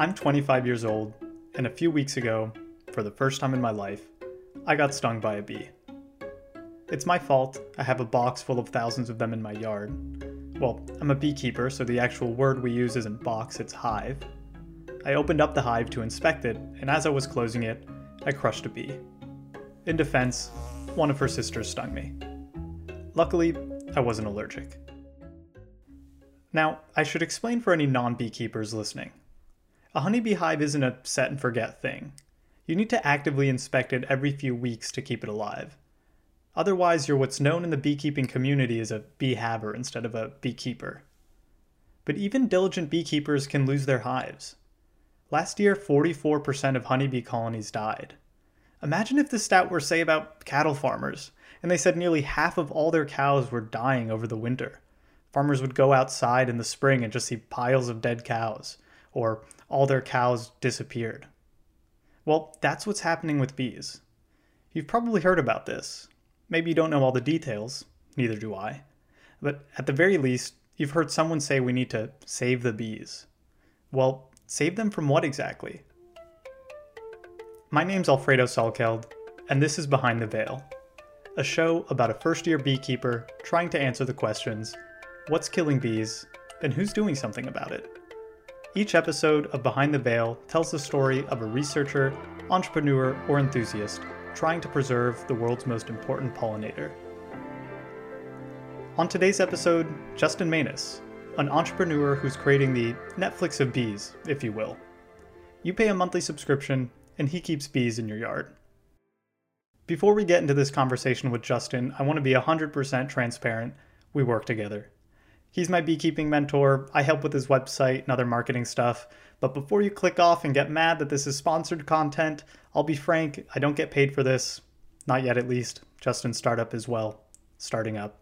I'm 25 years old, and a few weeks ago, for the first time in my life, I got stung by a bee. It's my fault, I have a box full of thousands of them in my yard. Well, I'm a beekeeper, so the actual word we use isn't box, it's hive. I opened up the hive to inspect it, and as I was closing it, I crushed a bee. In defense, one of her sisters stung me. Luckily, I wasn't allergic. Now, I should explain for any non beekeepers listening. A honeybee hive isn't a set and forget thing. You need to actively inspect it every few weeks to keep it alive. Otherwise, you're what's known in the beekeeping community as a beehaver instead of a beekeeper. But even diligent beekeepers can lose their hives. Last year, 44% of honeybee colonies died. Imagine if this stat were, say, about cattle farmers, and they said nearly half of all their cows were dying over the winter. Farmers would go outside in the spring and just see piles of dead cows, or all their cows disappeared. Well, that's what's happening with bees. You've probably heard about this. Maybe you don't know all the details, neither do I. But at the very least, you've heard someone say we need to save the bees. Well, save them from what exactly? My name's Alfredo Salkeld, and this is Behind the Veil, a show about a first year beekeeper trying to answer the questions what's killing bees, and who's doing something about it. Each episode of Behind the Veil tells the story of a researcher, entrepreneur, or enthusiast trying to preserve the world's most important pollinator. On today's episode, Justin Manus, an entrepreneur who's creating the Netflix of bees, if you will. You pay a monthly subscription, and he keeps bees in your yard. Before we get into this conversation with Justin, I want to be 100% transparent. We work together. He's my beekeeping mentor. I help with his website and other marketing stuff. But before you click off and get mad that this is sponsored content, I'll be frank, I don't get paid for this. Not yet, at least. Justin's startup as well. Starting up.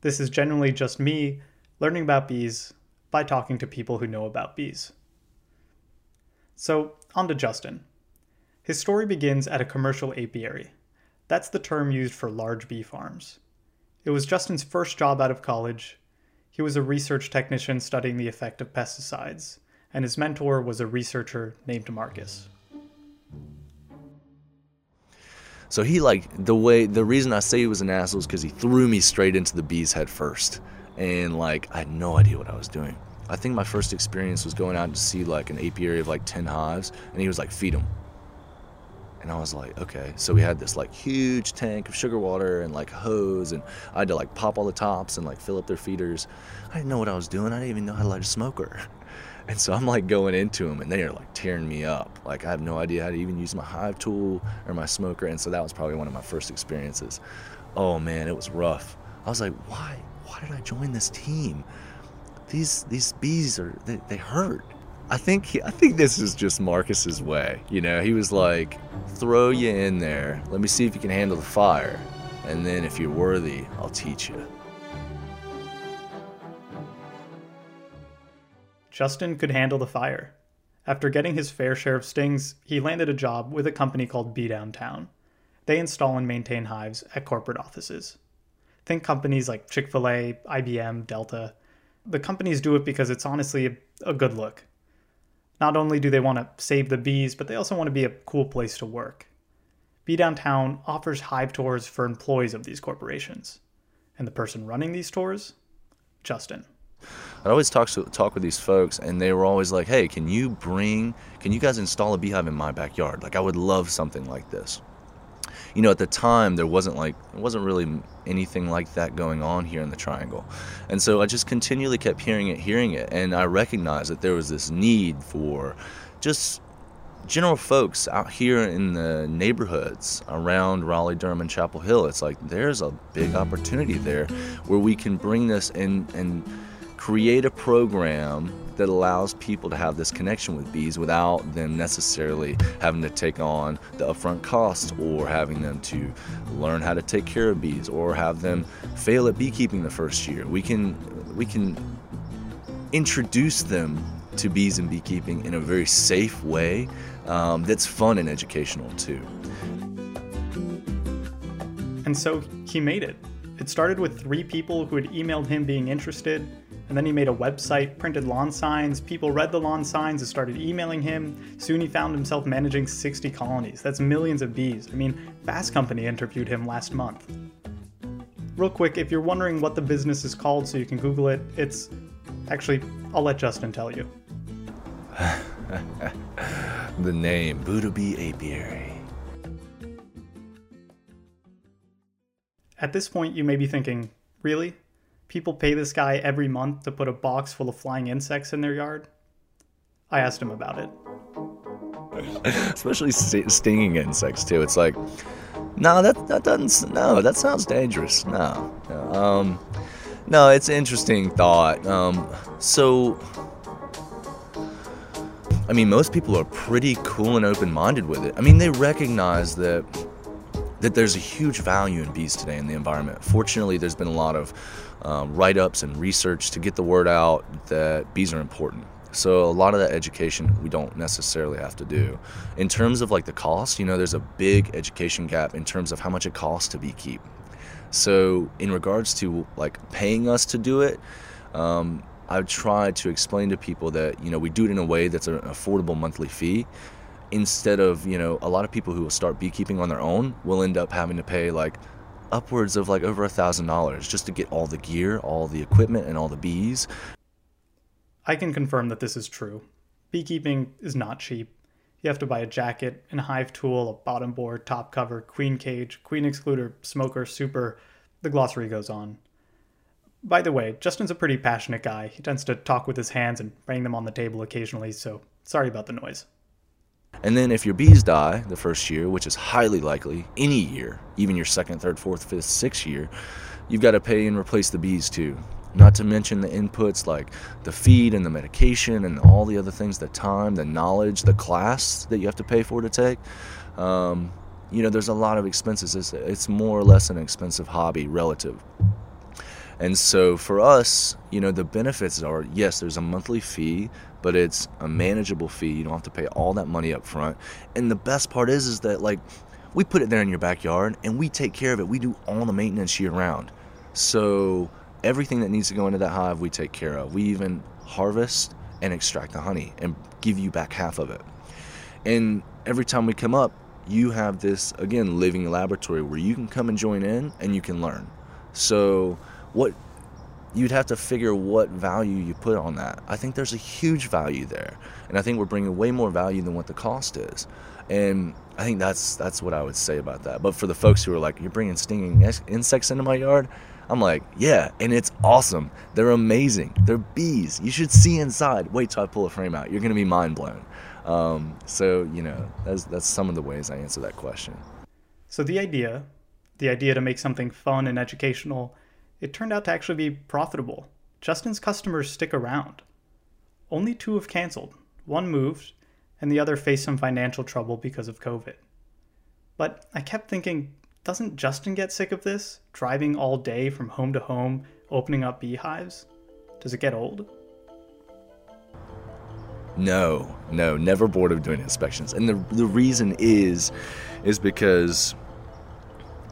This is generally just me learning about bees by talking to people who know about bees. So, on to Justin. His story begins at a commercial apiary. That's the term used for large bee farms. It was Justin's first job out of college. He was a research technician studying the effect of pesticides, and his mentor was a researcher named Marcus. So he like the way the reason I say he was an asshole is because he threw me straight into the bees head first, and like I had no idea what I was doing. I think my first experience was going out to see like an apiary of like ten hives, and he was like feed them, and I was like, okay. So we had this like huge tank of sugar water and like hose, and I had to like pop all the tops and like fill up their feeders. I didn't know what I was doing. I didn't even know how to light a smoker. And so I'm like going into them and they are like tearing me up. Like I have no idea how to even use my hive tool or my smoker. And so that was probably one of my first experiences. Oh man, it was rough. I was like, why? Why did I join this team? These these bees are they, they hurt. I think he, I think this is just Marcus's way. You know, he was like, throw you in there. Let me see if you can handle the fire, and then if you're worthy, I'll teach you. Justin could handle the fire. After getting his fair share of stings, he landed a job with a company called Bee Downtown. They install and maintain hives at corporate offices. Think companies like Chick fil A, IBM, Delta. The companies do it because it's honestly a, a good look. Not only do they want to save the bees, but they also want to be a cool place to work. Bee Downtown offers hive tours for employees of these corporations. And the person running these tours? Justin. I'd always talk to, talk with these folks, and they were always like, "Hey, can you bring? Can you guys install a beehive in my backyard? Like, I would love something like this." You know, at the time there wasn't like there wasn't really anything like that going on here in the Triangle, and so I just continually kept hearing it, hearing it, and I recognized that there was this need for just general folks out here in the neighborhoods around Raleigh, Durham, and Chapel Hill. It's like there's a big opportunity there where we can bring this and and create a program that allows people to have this connection with bees without them necessarily having to take on the upfront costs or having them to learn how to take care of bees or have them fail at beekeeping the first year. We can we can introduce them to bees and beekeeping in a very safe way um, that's fun and educational too. And so he made it. It started with three people who had emailed him being interested, And then he made a website, printed lawn signs, people read the lawn signs and started emailing him. Soon he found himself managing 60 colonies. That's millions of bees. I mean, Fast Company interviewed him last month. Real quick, if you're wondering what the business is called so you can Google it, it's. Actually, I'll let Justin tell you. the name Buddha Bee Apiary. At this point, you may be thinking, really? People pay this guy every month to put a box full of flying insects in their yard? I asked him about it. Especially stinging insects, too. It's like, no, that, that doesn't, no, that sounds dangerous. No. no. Um, no, it's an interesting thought. Um, so, I mean, most people are pretty cool and open minded with it. I mean, they recognize that that there's a huge value in bees today in the environment. Fortunately, there's been a lot of um, write ups and research to get the word out that bees are important. So, a lot of that education we don't necessarily have to do. In terms of like the cost, you know, there's a big education gap in terms of how much it costs to beekeep. So, in regards to like paying us to do it, um, I've tried to explain to people that, you know, we do it in a way that's an affordable monthly fee instead of you know a lot of people who will start beekeeping on their own will end up having to pay like upwards of like over a thousand dollars just to get all the gear all the equipment and all the bees. I can confirm that this is true. Beekeeping is not cheap. You have to buy a jacket and hive tool a bottom board top cover queen cage queen excluder smoker super. The glossary goes on. By the way justin's a pretty passionate guy. He tends to talk with his hands and bang them on the table occasionally so sorry about the noise and then if your bees die the first year, which is highly likely any year, even your second, third, fourth, fifth, sixth year, you've got to pay and replace the bees too. Not to mention the inputs like the feed and the medication and all the other things, the time, the knowledge, the class that you have to pay for to take. Um, you know, there's a lot of expenses. It's, it's more or less an expensive hobby relative. And so for us, you know, the benefits are yes, there's a monthly fee, but it's a manageable fee. You don't have to pay all that money up front. And the best part is is that like we put it there in your backyard and we take care of it. We do all the maintenance year round. So everything that needs to go into that hive we take care of. We even harvest and extract the honey and give you back half of it. And every time we come up, you have this again living laboratory where you can come and join in and you can learn. So what you'd have to figure what value you put on that. I think there's a huge value there, and I think we're bringing way more value than what the cost is. And I think that's that's what I would say about that. But for the folks who are like, you're bringing stinging insects into my yard, I'm like, yeah, and it's awesome. They're amazing. They're bees. You should see inside. Wait till I pull a frame out. You're gonna be mind blown. Um, so you know, that's that's some of the ways I answer that question. So the idea, the idea to make something fun and educational it turned out to actually be profitable. Justin's customers stick around. Only two have canceled. One moved, and the other faced some financial trouble because of COVID. But I kept thinking, doesn't Justin get sick of this? Driving all day from home to home, opening up beehives? Does it get old? No, no, never bored of doing inspections. And the, the reason is, is because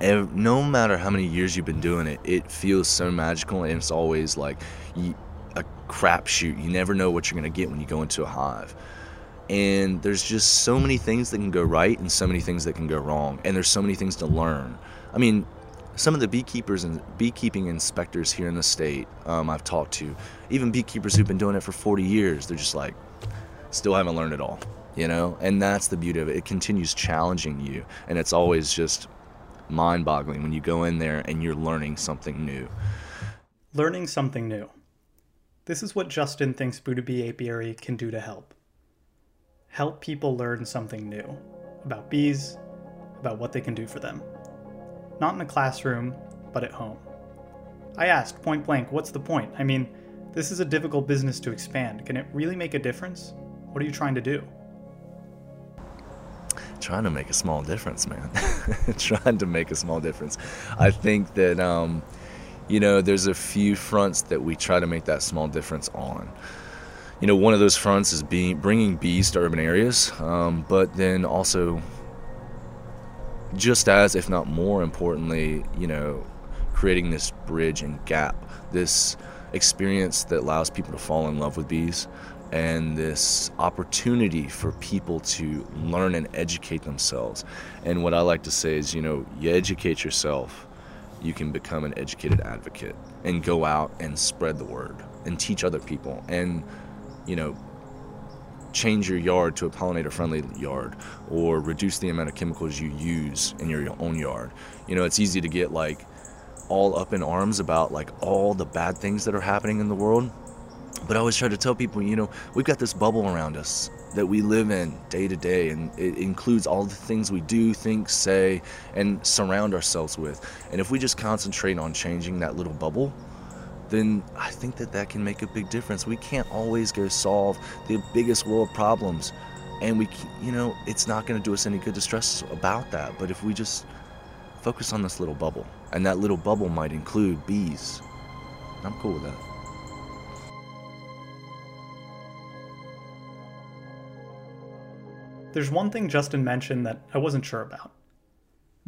no matter how many years you've been doing it, it feels so magical, and it's always like a crapshoot. You never know what you're gonna get when you go into a hive. And there's just so many things that can go right and so many things that can go wrong. And there's so many things to learn. I mean, some of the beekeepers and beekeeping inspectors here in the state um, I've talked to, even beekeepers who've been doing it for 40 years, they're just like, still haven't learned it all, you know? And that's the beauty of it. It continues challenging you, and it's always just mind boggling when you go in there and you're learning something new. Learning something new. This is what Justin thinks Buddha Bee Apiary can do to help. Help people learn something new about bees, about what they can do for them. Not in a classroom, but at home. I asked point blank, what's the point? I mean, this is a difficult business to expand. Can it really make a difference? What are you trying to do? Trying to make a small difference, man. trying to make a small difference. I think that, um, you know, there's a few fronts that we try to make that small difference on. You know, one of those fronts is being bringing bees to urban areas, um, but then also, just as, if not more importantly, you know, creating this bridge and gap, this experience that allows people to fall in love with bees and this opportunity for people to learn and educate themselves. And what I like to say is, you know, you educate yourself, you can become an educated advocate and go out and spread the word and teach other people and, you know, change your yard to a pollinator friendly yard or reduce the amount of chemicals you use in your own yard. You know, it's easy to get like all up in arms about like all the bad things that are happening in the world but I always try to tell people, you know, we've got this bubble around us that we live in day to day, and it includes all the things we do, think, say, and surround ourselves with. And if we just concentrate on changing that little bubble, then I think that that can make a big difference. We can't always go solve the biggest world problems, and we, you know, it's not going to do us any good to stress about that. But if we just focus on this little bubble, and that little bubble might include bees, I'm cool with that. There's one thing Justin mentioned that I wasn't sure about.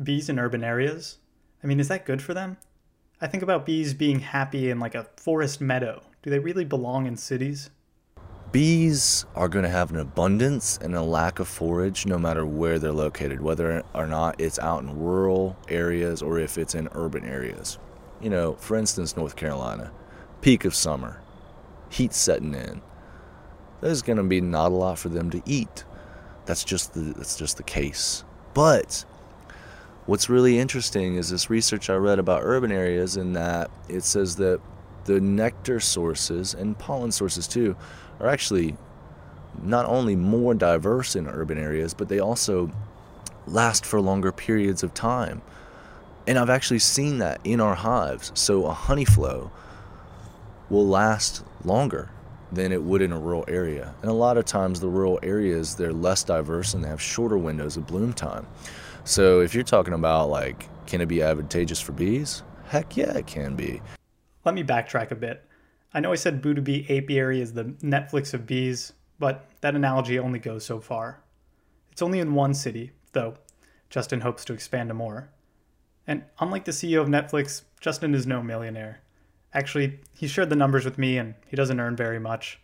Bees in urban areas? I mean, is that good for them? I think about bees being happy in like a forest meadow. Do they really belong in cities? Bees are going to have an abundance and a lack of forage no matter where they're located, whether or not it's out in rural areas or if it's in urban areas. You know, for instance, North Carolina, peak of summer, heat setting in. There's going to be not a lot for them to eat. That's just the that's just the case. But what's really interesting is this research I read about urban areas in that it says that the nectar sources and pollen sources too are actually not only more diverse in urban areas, but they also last for longer periods of time. And I've actually seen that in our hives. So a honey flow will last longer than it would in a rural area. And a lot of times, the rural areas they're less diverse and they have shorter windows of bloom time. So if you're talking about like, can it be advantageous for bees? Heck yeah, it can be. Let me backtrack a bit. I know I said Buddha Bee apiary is the Netflix of bees, but that analogy only goes so far. It's only in one city, though Justin hopes to expand to more. And unlike the CEO of Netflix, Justin is no millionaire. Actually, he shared the numbers with me and he doesn't earn very much.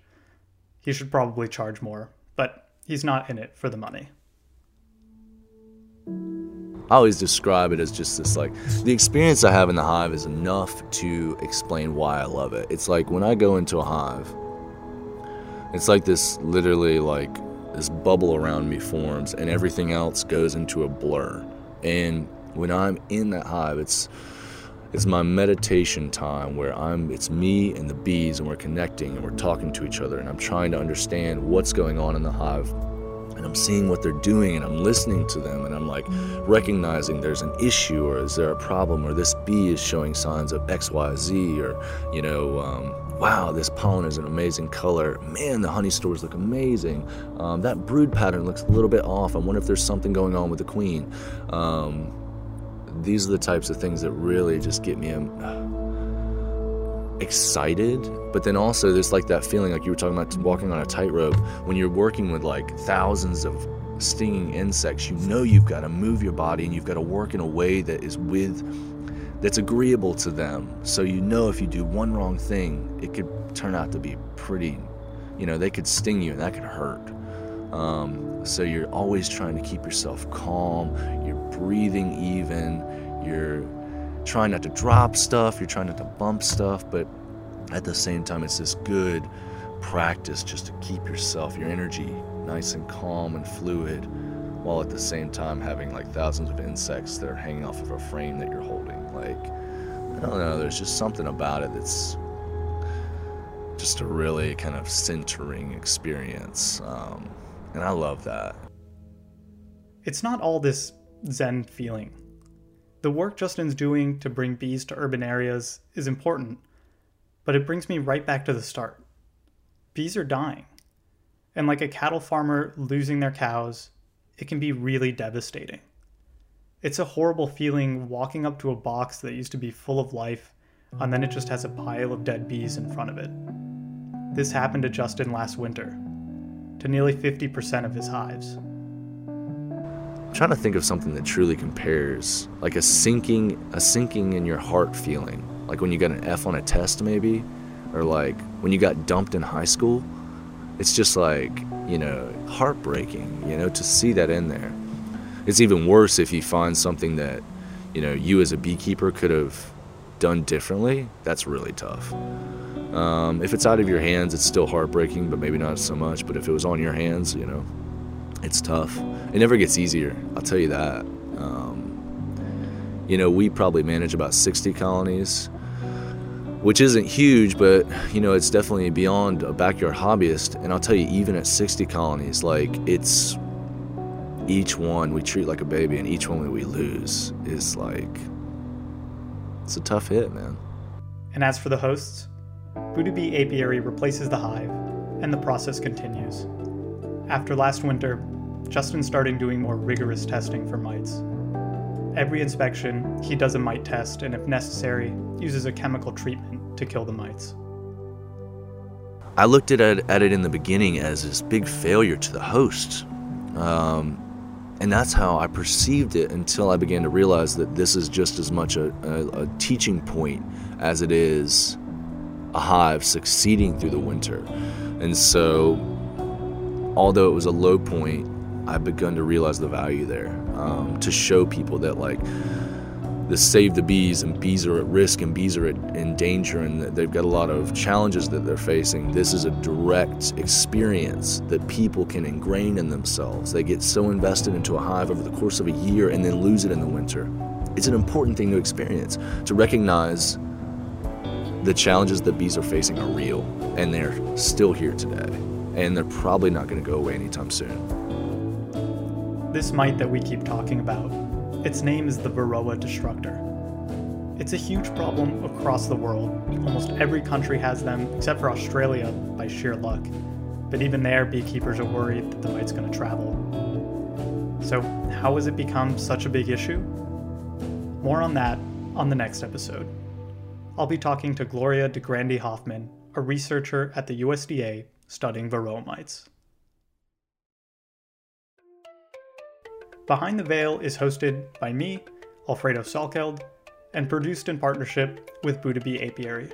He should probably charge more, but he's not in it for the money. I always describe it as just this like the experience I have in the hive is enough to explain why I love it. It's like when I go into a hive, it's like this literally like this bubble around me forms and everything else goes into a blur. And when I'm in that hive, it's it's my meditation time where I'm it's me and the bees and we're connecting and we're talking to each other and I'm trying to understand what's going on in the hive. And I'm seeing what they're doing and I'm listening to them and I'm like recognizing there's an issue or is there a problem or this bee is showing signs of XYZ or you know um, wow this pollen is an amazing color. Man the honey stores look amazing. Um, that brood pattern looks a little bit off. I wonder if there's something going on with the queen. Um, these are the types of things that really just get me um, excited but then also there's like that feeling like you were talking about walking on a tightrope. When you're working with like thousands of stinging insects you know you've got to move your body and you've got to work in a way that is with that's agreeable to them. So you know if you do one wrong thing it could turn out to be pretty you know they could sting you and that could hurt. Um, so you're always trying to keep yourself calm you're breathing even, you're trying not to drop stuff, you're trying not to bump stuff, but at the same time, it's this good practice just to keep yourself, your energy nice and calm and fluid, while at the same time having like thousands of insects that are hanging off of a frame that you're holding. Like, I don't know, there's just something about it that's just a really kind of centering experience. Um, and I love that. It's not all this Zen feeling. The work Justin's doing to bring bees to urban areas is important, but it brings me right back to the start. Bees are dying. And like a cattle farmer losing their cows, it can be really devastating. It's a horrible feeling walking up to a box that used to be full of life, and then it just has a pile of dead bees in front of it. This happened to Justin last winter, to nearly 50% of his hives I'm trying to think of something that truly compares, like a sinking, a sinking in your heart feeling, like when you got an F on a test, maybe, or like when you got dumped in high school, it's just like, you know, heartbreaking, you know, to see that in there. It's even worse if you find something that, you know, you as a beekeeper could have done differently. That's really tough. Um, if it's out of your hands, it's still heartbreaking, but maybe not so much. But if it was on your hands, you know, it's tough. It never gets easier. I'll tell you that. Um, you know, we probably manage about 60 colonies, which isn't huge, but you know, it's definitely beyond a backyard hobbyist. And I'll tell you, even at 60 colonies, like it's each one we treat like a baby, and each one we lose is like it's a tough hit, man. And as for the hosts, Bee Apiary replaces the hive, and the process continues. After last winter, Justin started doing more rigorous testing for mites. Every inspection, he does a mite test and, if necessary, uses a chemical treatment to kill the mites. I looked at it, at it in the beginning as this big failure to the host. Um, and that's how I perceived it until I began to realize that this is just as much a, a, a teaching point as it is a hive succeeding through the winter. And so, although it was a low point, I've begun to realize the value there um, to show people that like the save the bees and bees are at risk and bees are at, in danger and they've got a lot of challenges that they're facing. This is a direct experience that people can ingrain in themselves. They get so invested into a hive over the course of a year and then lose it in the winter. It's an important thing to experience to recognize the challenges that bees are facing are real and they're still here today and they're probably not going to go away anytime soon. This mite that we keep talking about, its name is the Varroa destructor. It's a huge problem across the world. Almost every country has them, except for Australia by sheer luck. But even there, beekeepers are worried that the mite's going to travel. So, how has it become such a big issue? More on that on the next episode. I'll be talking to Gloria DeGrandi-Hoffman, a researcher at the USDA studying varroa mites. Behind the Veil is hosted by me, Alfredo Salkeld, and produced in partnership with Buddha Apiary.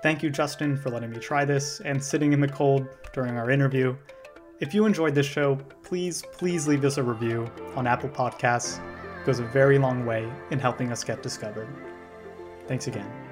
Thank you, Justin, for letting me try this and sitting in the cold during our interview. If you enjoyed this show, please, please leave us a review on Apple Podcasts. It goes a very long way in helping us get discovered. Thanks again.